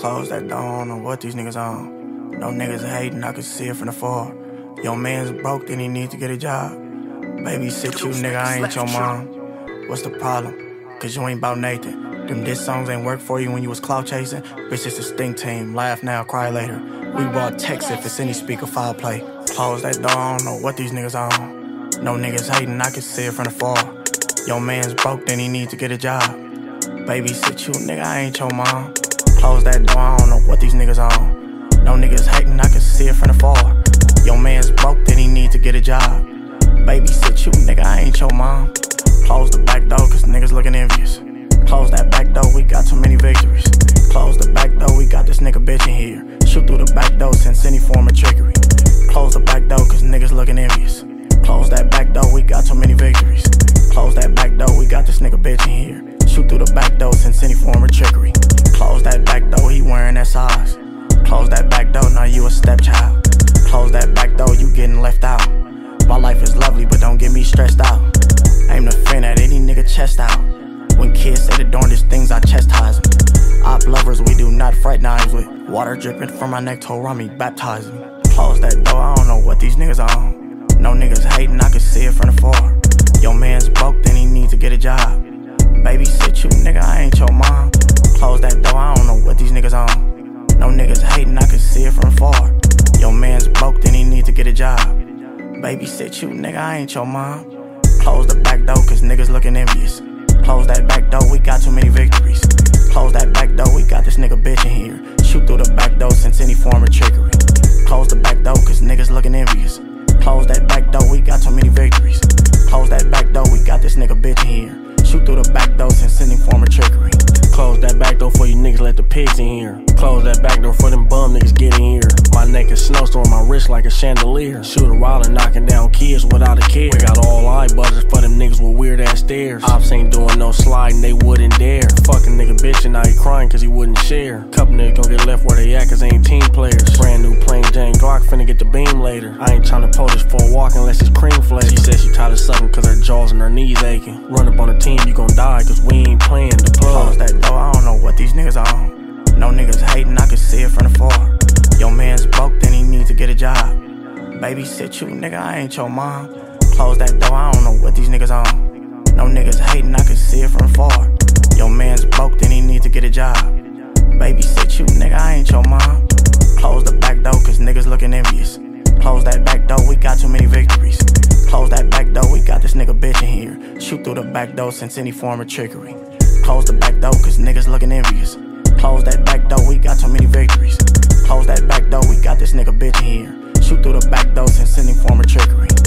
Close that don't know what these niggas on. No niggas hating, I can see it from the far. Your man's broke, then he needs to get a job. Babysit you, nigga, I ain't your mom. What's the problem? Cause you ain't about Nathan. Them diss songs ain't work for you when you was clout chasing. Bitch, it's a Stinc Team. Laugh now, cry later. We bought text if it's any speaker file play. Close that door, I don't know what these niggas on. No niggas hating, I can see it from the far. Your man's broke, then he needs to get a job. Babysit you, nigga, I ain't your mom. Close that door, I don't know what these niggas on. No niggas hating, I can see it from the far. Your man's broke, then he need to get a job. Babysit you, nigga, I ain't your mom. Close the back door, cause niggas looking envious. Close that back door, we got too many victories. Close the back door, we got this nigga bitch in here. Shoot through the back door, sense any form of trickery. Close the back door, cause niggas looking envious. Close that back door, we got too many victories. Close that back door, we got this nigga bitch in here. Shoot through the back door, sense any form of trickery. Wearing that size. Close that back door, now you a stepchild. Close that back door, you getting left out. My life is lovely, but don't get me stressed out. Aim the fin at any nigga chest out. When kids say the darndest things, I chastise them. Op lovers, we do not fraternize with water dripping from my neck, told Rami, baptize me. Close that door, I don't know what these niggas on. No niggas hating, I can see it from the far. Your man's broke, then he needs to get a job. Babysit you, nigga, I ain't your mom. Niggas on. No niggas hating, I can see it from far. Your man's broke, then he need to get a job. Babysit you, nigga, I ain't your mom. Close the back door, cause niggas looking envious. Close that back door, we got too many victories. Close that back door, we got this nigga bitch in here. Shoot through the back door, since any form of trickery. Close the back door, cause niggas looking envious. Close that back door, we got too many victories. Pigs in here. Close that back door for them bum niggas get in here. My neck is snowstorm, my wrist like a chandelier. Shoot a while and knocking down kids without a care. We got all eye buzzers for them niggas with weird ass stares. Ops ain't doing no sliding, they wouldn't dare. Fucking nigga bitch and now he crying cause he wouldn't share. Couple niggas gon' get left where they at cause they ain't team players. Brand new plain Jane Glock finna get the beam later. I ain't tryna pull this for a walk unless it's cream flavor. She said she tired of sucking cause her jaws and her knees aching. Run up on the team, you gon' die cause we ain't playing the plug. that door, babysit you, nigga. I ain't your mom. Close that door, I don't know what these niggas on. No niggas hating, I can see it from far. Your man's broke, then he need to get a job. Babysit you, nigga. I ain't your mom. Close the back door, cause niggas looking envious. Close that back door, we got too many victories. Close that back door, we got this nigga bitch in here. Shoot through the back door since any form of trickery. Close the back door, cause niggas looking envious. Close that back door, we got too many victories. Close that back door, we got this nigga bitch in here through the back doors and sending former trickery.